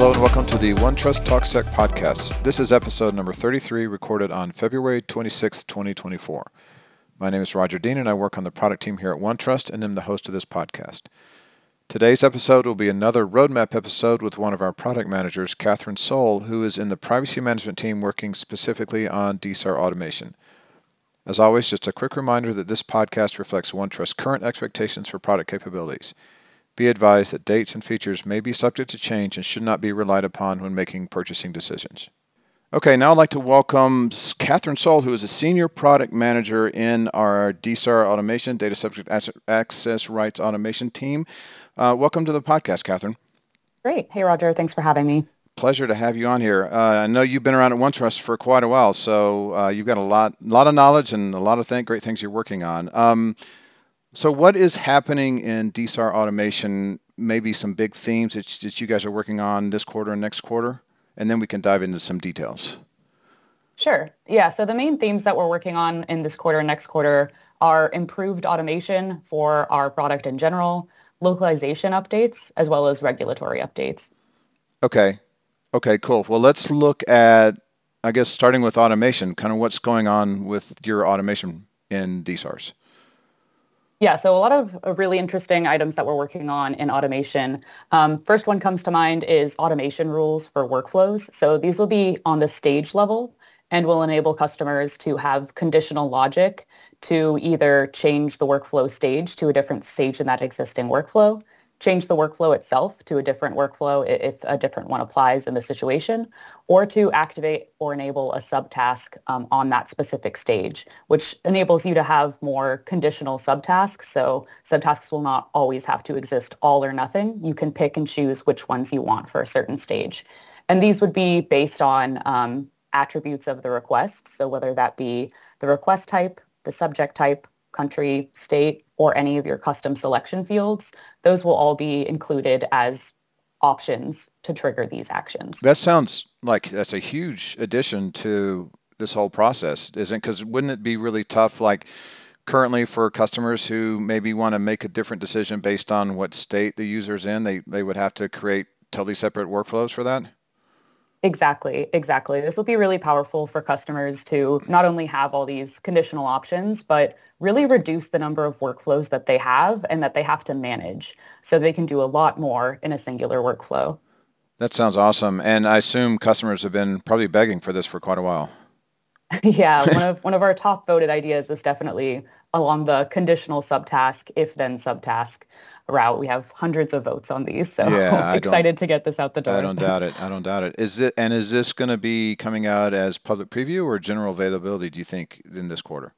Hello and welcome to the OneTrust Talks Tech podcast. This is episode number 33, recorded on February 26, 2024. My name is Roger Dean and I work on the product team here at OneTrust and am the host of this podcast. Today's episode will be another roadmap episode with one of our product managers, Kathryn Soll, who is in the privacy management team working specifically on DSAR automation. As always, just a quick reminder that this podcast reflects OneTrust's current expectations for product capabilities. Be advised that dates and features may be subject to change and should not be relied upon when making purchasing decisions. Okay, now I'd like to welcome Kathryn Soll, who is a senior product manager in our DSAR automation, data subject access rights automation team. Uh, welcome to the podcast, Kathryn. Great. Hey, Roger. Thanks for having me. Pleasure to have you on here. Uh, I know you've been around at OneTrust for quite a while, so uh, you've got a lot, lot of knowledge and a lot of th- great things you're working on. Um, so, what is happening in DSAR automation? Maybe some big themes that, that you guys are working on this quarter and next quarter? and then we can dive into some details. Sure. Yeah. So the main themes that we're working on in this quarter and next quarter are improved automation for our product in general, localization updates, as well as regulatory updates. Okay. Okay, cool. Well, let's look at, I guess, starting with automation, kind of what's going on with your automation in DSARs. Yeah, so a lot of really interesting items that we're working on in automation. Um, first one comes to mind is automation rules for workflows. So these will be on the stage level and will enable customers to have conditional logic to either change the workflow stage to a different stage in that existing workflow, change the workflow itself to a different workflow if a different one applies in the situation, or to activate or enable a subtask um, on that specific stage, which enables you to have more conditional subtasks. So subtasks will not always have to exist all or nothing. You can pick and choose which ones you want for a certain stage. And these would be based on um, attributes of the request. So whether that be the request type, the subject type, country, state, or any of your custom selection fields, those will all be included as options to trigger these actions. That sounds like that's a huge addition to this whole process, isn't it? Because wouldn't it be really tough, like currently for customers who maybe want to make a different decision based on what state the user's in, they, they would have to create totally separate workflows for that? Exactly, exactly. This will be really powerful for customers to not only have all these conditional options, but really reduce the number of workflows that they have and that they have to manage so they can do a lot more in a singular workflow. That sounds awesome. And I assume customers have been probably begging for this for quite a while. yeah, one of one of our top voted ideas is definitely along the conditional subtask if then subtask route. We have hundreds of votes on these, so yeah, excited to get this out the door. I don't doubt it. I don't doubt it. Is it and is this going to be coming out as public preview or general availability? Do you think in this quarter?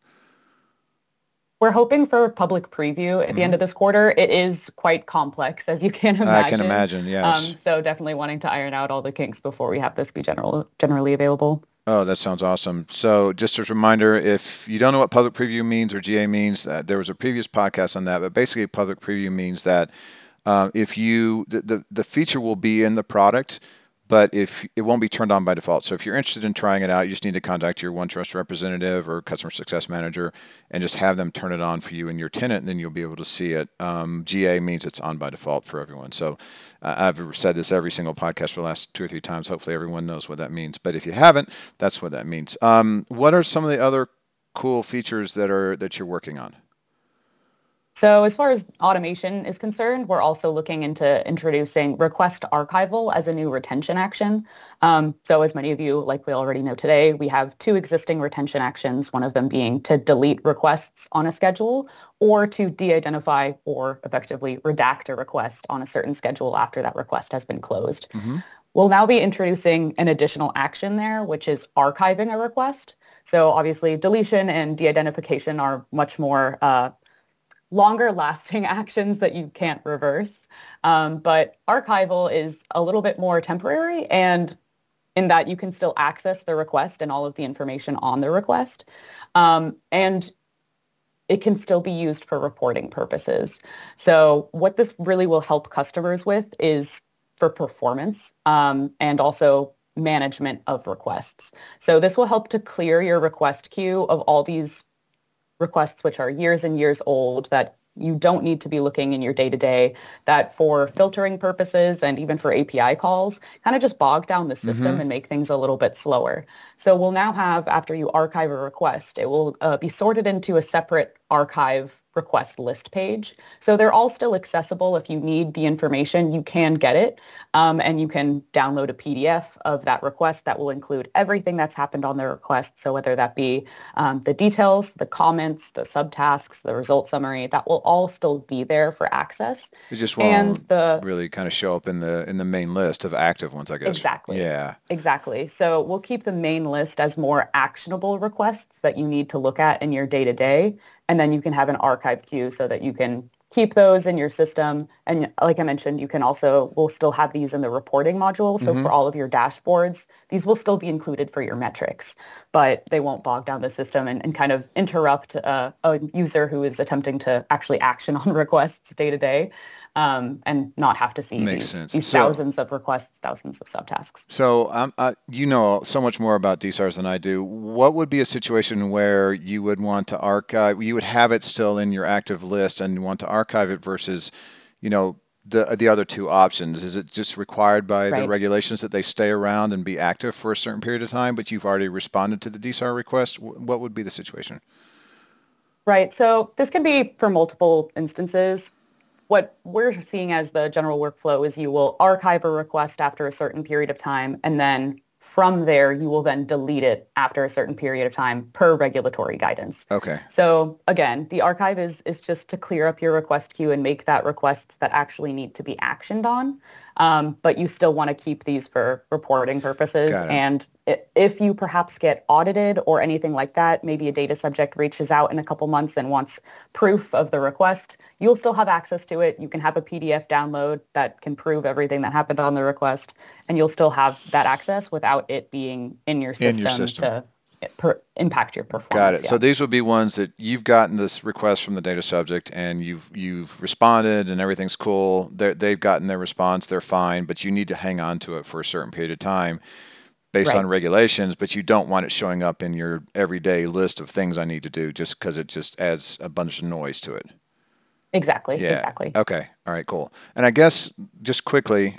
We're hoping for public preview at mm-hmm. the end of this quarter. It is quite complex, as you can imagine. I can imagine, yes. Um, so definitely wanting to iron out all the kinks before we have this be general generally available. Oh, that sounds awesome. So, just as a reminder, if you don't know what public preview means or GA means, uh, there was a previous podcast on that. But basically, public preview means that uh, if you the, the, the feature will be in the product, but if it won't be turned on by default. So if you're interested in trying it out, you just need to contact your OneTrust representative or customer success manager and just have them turn it on for you and your tenant, and then you'll be able to see it. Um, GA means it's on by default for everyone. So uh, I've said this every single podcast for the last two or three times. Hopefully everyone knows what that means. But if you haven't, that's what that means. Um, what are some of the other cool features that are that you're working on? So as far as automation is concerned, we're also looking into introducing request archival as a new retention action. Um, so as many of you, like we already know today, we have two existing retention actions, one of them being to delete requests on a schedule or to de-identify or effectively redact a request on a certain schedule after that request has been closed. Mm-hmm. We'll now be introducing an additional action there, which is archiving a request. So obviously deletion and de-identification are much more uh, longer lasting actions that you can't reverse. Um, but archival is a little bit more temporary and in that you can still access the request and all of the information on the request. Um, and it can still be used for reporting purposes. So what this really will help customers with is for performance um, and also management of requests. So this will help to clear your request queue of all these requests which are years and years old that you don't need to be looking in your day-to-day that for filtering purposes and even for API calls, kind of just bog down the system mm-hmm. and make things a little bit slower. So we'll now have, after you archive a request, it will uh, be sorted into a separate archive request list page. So they're all still accessible. If you need the information, you can get it. Um, and you can download a PDF of that request that will include everything that's happened on the request. So whether that be um, the details, the comments, the subtasks, the result summary, that will all still be there for access. It just won't and the, really kind of show up in the in the main list of active ones, I guess. Exactly. Yeah. Exactly. So we'll keep the main list as more actionable requests that you need to look at in your day-to-day and then you can have an archive queue so that you can keep those in your system. And like I mentioned, you can also, we'll still have these in the reporting module. So mm-hmm. for all of your dashboards, these will still be included for your metrics, but they won't bog down the system and, and kind of interrupt uh, a user who is attempting to actually action on requests day to day um, and not have to see Makes these, these so, thousands of requests, thousands of subtasks. So um, uh, you know so much more about DSARs than I do. What would be a situation where you would want to archive, you would have it still in your active list and you want to archive it versus, you know, the the other two options? Is it just required by right. the regulations that they stay around and be active for a certain period of time, but you've already responded to the DSAR request? What would be the situation? Right. So this can be for multiple instances what we're seeing as the general workflow is you will archive a request after a certain period of time and then from there you will then delete it after a certain period of time per regulatory guidance. Okay. So again, the archive is is just to clear up your request queue and make that requests that actually need to be actioned on. Um, but you still want to keep these for reporting purposes and if you perhaps get audited or anything like that, maybe a data subject reaches out in a couple months and wants proof of the request, you'll still have access to it. You can have a PDF download that can prove everything that happened on the request, and you'll still have that access without it being in your system, in your system. to per, impact your performance. Got it. Yeah. So these would be ones that you've gotten this request from the data subject and you've you've responded and everything's cool. they they've gotten their response, they're fine, but you need to hang on to it for a certain period of time based right. on regulations, but you don't want it showing up in your everyday list of things I need to do just because it just adds a bunch of noise to it. Exactly. Yeah. Exactly. Okay. All right. Cool. And I guess just quickly,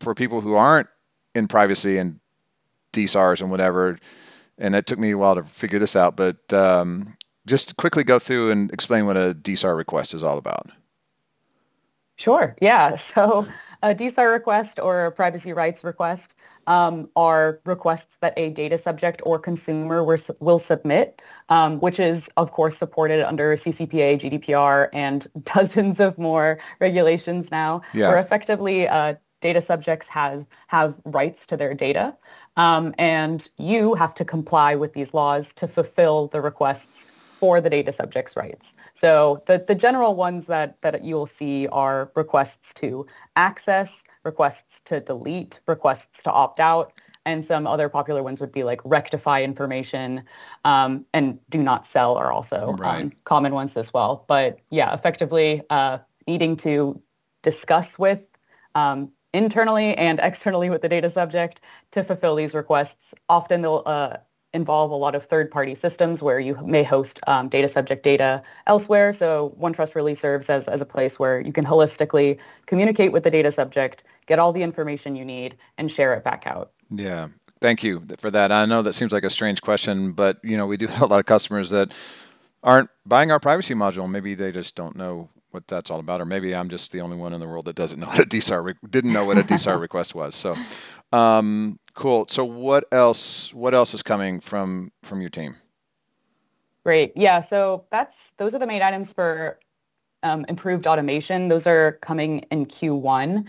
for people who aren't in privacy and DSARs and whatever, and it took me a while to figure this out, but um, just quickly go through and explain what a DSAR request is all about. Sure. Yeah. So a DSAR request or a privacy rights request um, are requests that a data subject or consumer will submit, um, which is, of course, supported under CCPA, GDPR, and dozens of more regulations now, yeah. where effectively uh, data subjects has, have rights to their data. Um, and you have to comply with these laws to fulfill the requests for the data subject's rights. So the, the general ones that, that you'll see are requests to access, requests to delete, requests to opt out, and some other popular ones would be like rectify information um, and do not sell are also um, right. um, common ones as well. But yeah, effectively uh, needing to discuss with um, internally and externally with the data subject to fulfill these requests. Often they'll uh, involve a lot of third-party systems where you may host um, data subject data elsewhere. So OneTrust really serves as, as a place where you can holistically communicate with the data subject, get all the information you need, and share it back out. Yeah. Thank you for that. I know that seems like a strange question, but you know we do have a lot of customers that aren't buying our privacy module. Maybe they just don't know what that's all about, or maybe I'm just the only one in the world that doesn't know what a DSAR re- didn't know what a DSAR request was. So, um, Cool. So what else? What else is coming from from your team? Great. Yeah. So that's those are the main items for um, improved automation. Those are coming in Q1.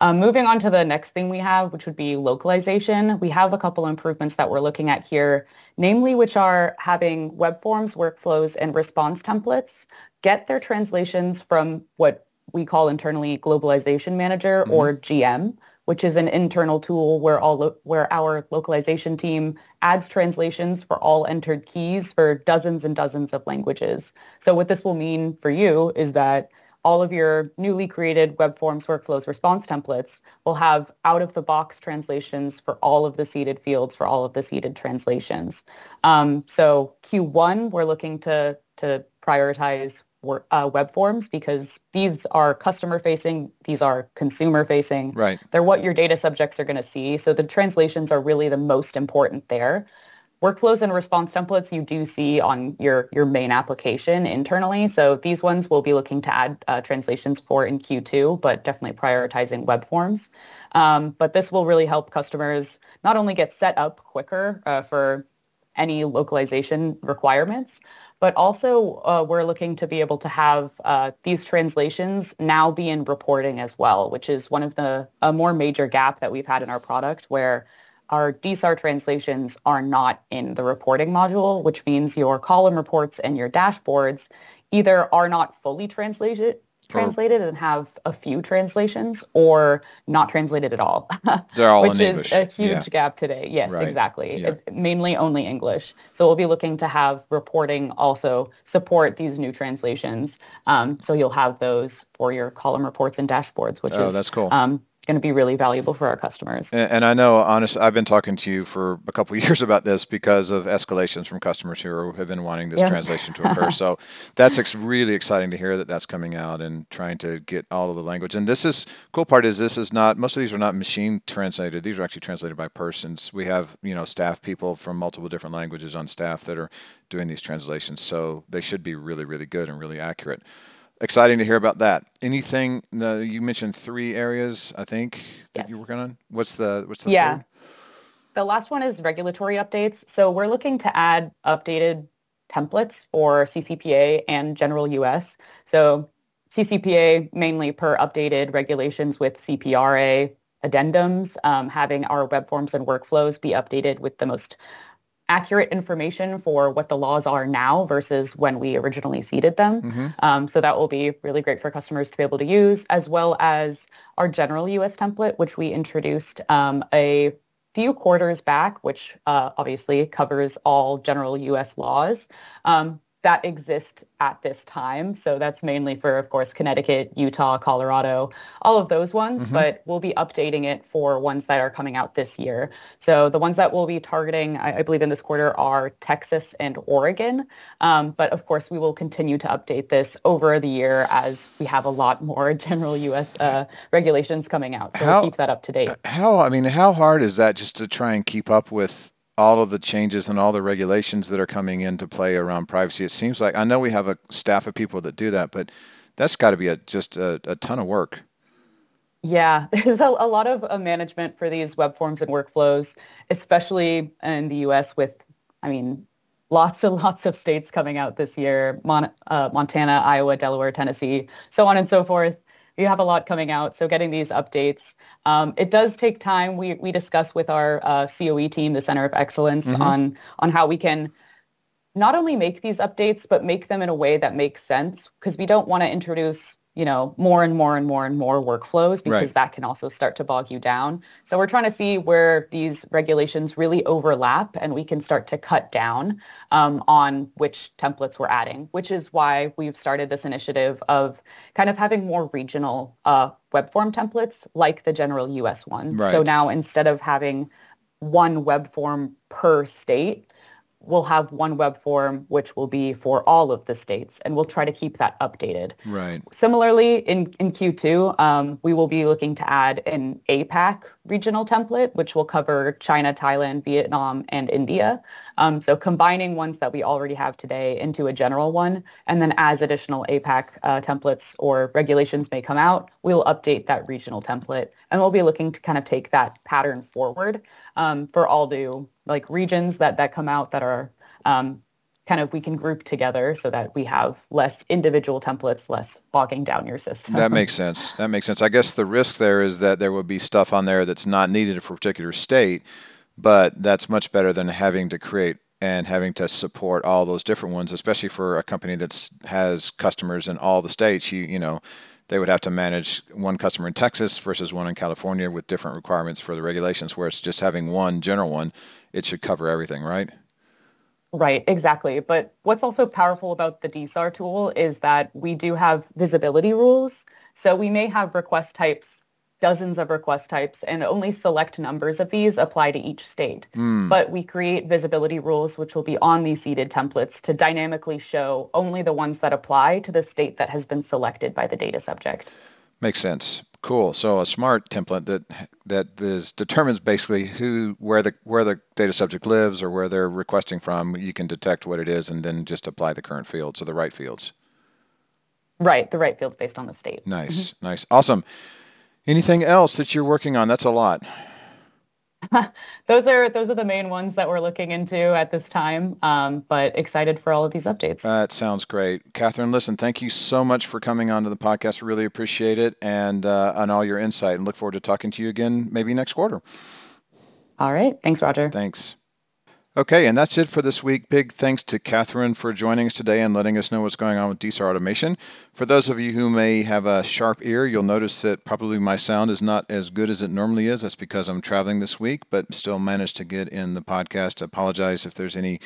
Um, moving on to the next thing we have, which would be localization. We have a couple improvements that we're looking at here, namely which are having web forms, workflows, and response templates get their translations from what we call internally Globalization Manager mm-hmm. or GM, which is an internal tool where all lo- where our localization team adds translations for all entered keys for dozens and dozens of languages. So what this will mean for you is that all of your newly created web forms workflows response templates will have out of the box translations for all of the seeded fields for all of the seeded translations. Um, so Q1, we're looking to, to prioritize uh, web forms because these are customer facing, these are consumer facing. Right. They're what your data subjects are going to see. So the translations are really the most important there. Workflows and response templates you do see on your, your main application internally. So these ones we'll be looking to add uh, translations for in Q2, but definitely prioritizing web forms. Um, but this will really help customers not only get set up quicker uh, for any localization requirements, but also uh, we're looking to be able to have uh, these translations now be in reporting as well, which is one of the a more major gap that we've had in our product where our DSAR translations are not in the reporting module, which means your column reports and your dashboards either are not fully translated translated and have a few translations or not translated at all. They're all which in is English. a huge Yeah. gap today. Yes, Right. exactly. Yeah. Mainly only English. So we'll be looking to have reporting also support these new translations. Um, so you'll have those for your column reports and dashboards, which Oh, is that's cool. um, going to be really valuable for our customers. And, and I know, honestly, I've been talking to you for a couple of years about this because of escalations from customers who are, have been wanting this Yeah. translation to occur. so that's ex- really exciting to hear that that's coming out and trying to get all of the language. And this is cool part is this is not most of these are not machine translated. These are actually translated by persons. We have you know staff people from multiple different languages on staff that are doing these translations. So they should be really really good and really accurate. Exciting to hear about that. Anything no, you mentioned three areas I think that you're working on. What's the what's the Yeah. third? The last one is regulatory updates. So we're looking to add updated templates for CCPA and general US. So CCPA mainly per updated regulations with CPRA addendums, um, having our web forms and workflows be updated with the most accurate information for what the laws are now versus when we originally seeded them. Mhm. Um, so that will be really great for customers to be able to use, as well as our general US template, which we introduced um, a few quarters back, which uh, obviously covers all general US laws. Um, that exist at this time. So that's mainly for, of course, Connecticut, Utah, Colorado, all of those ones, Mhm. but we'll be updating it for ones that are coming out this year. So the ones that we'll be targeting, I, I believe in this quarter, are Texas and Oregon. Um, but of course, we will continue to update this over the year as we have a lot more general U.S. Uh, regulations coming out. So How- we'll keep that up to date. How I mean, how hard is that just to try and keep up with all of the changes and all the regulations that are coming into play around privacy? It seems like I know we have a staff of people that do that, but that's got to be a just a, a ton of work. Yeah, there's a, a lot of uh, management for these web forms and workflows, especially in the US with, I mean, lots and lots of states coming out this year, Mon- uh, Montana, Iowa, Delaware, Tennessee, so on and so forth. You have a lot coming out, so getting these updates. Um, it does take time. We, we discuss with our uh, COE team, the Center of Excellence, Mhm. on, on how we can not only make these updates, but make them in a way that makes sense because we don't want to introduce, you know, more and more and more and more workflows because Right. that can also start to bog you down. So we're trying to see where these regulations really overlap and we can start to cut down um, on which templates we're adding, which is why we've started this initiative of kind of having more regional uh, web form templates like the general US one. So now instead of having one web form per state, we'll have one web form which will be for all of the states and we'll try to keep that updated. Right. Similarly, in, in Q2, um, we will be looking to add an APAC regional template, which will cover China, Thailand, Vietnam, and India. Um, so combining ones that we already have today into a general one, and then as additional APAC uh, templates or regulations may come out, we'll update that regional template, and we'll be looking to kind of take that pattern forward um, for all new like regions that that come out that are um, kind of we can group together so that we have less individual templates, less bogging down your system. That makes sense. That makes sense. I guess the risk there is that there would be stuff on there that's not needed for a particular state, but that's much better than having to create and having to support all those different ones, especially for a company that's has customers in all the states. You you know, they would have to manage one customer in Texas versus one in California with different requirements for the regulations. Where it's just having one general one, it should cover everything, right? Right, exactly. But what's also powerful about the DSAR tool is that we do have visibility rules. So we may have request types dozens of request types and only select numbers of these apply to each state. Mm. But we create visibility rules which will be on these seeded templates to dynamically show only the ones that apply to the state that has been selected by the data subject. Makes sense. Cool. So a smart template that that is determines basically who where the where the data subject lives or where they're requesting from. You can detect what it is and then just apply the current fields or the right fields. Right, the right fields based on the state. Nice, mm-hmm. nice, awesome. Anything else that you're working on? That's a lot. those are those are the main ones that we're looking into at this time. Um, but excited for all of these updates. That sounds great, Kathryn. Listen, thank you so much for coming onto the podcast. Really appreciate it and uh, on all your insight, and look forward to talking to you again maybe next quarter. All right. Thanks, Roger. Thanks. Okay, and that's it for this week. Big thanks to Kathryn for joining us today and letting us know what's going on with DSAR automation. For those of you who may have a sharp ear, you'll notice that probably my sound is not as good as it normally is. That's because I'm traveling this week, but still managed to get in the podcast. I apologize if there's any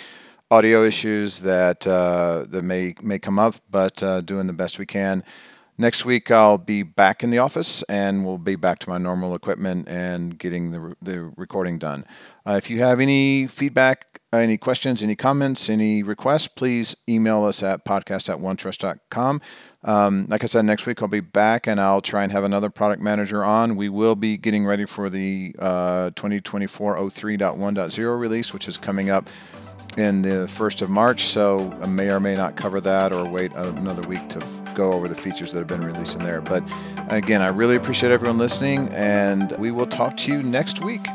audio issues that uh, that may may come up, but uh, doing the best we can. Next week, I'll be back in the office and we'll be back to my normal equipment and getting the, the recording done. Uh, if you have any feedback, any questions, any comments, any requests, please email us at podcast at onetrust.com. Um, like I said, next week I'll be back and I'll try and have another product manager on. We will be getting ready for the uh, 2024 03.1.0 release, which is coming up in the 1st of March. So I may or may not cover that or wait another week to go over the features that have been released in there. But again, I really appreciate everyone listening, and we will talk to you next week.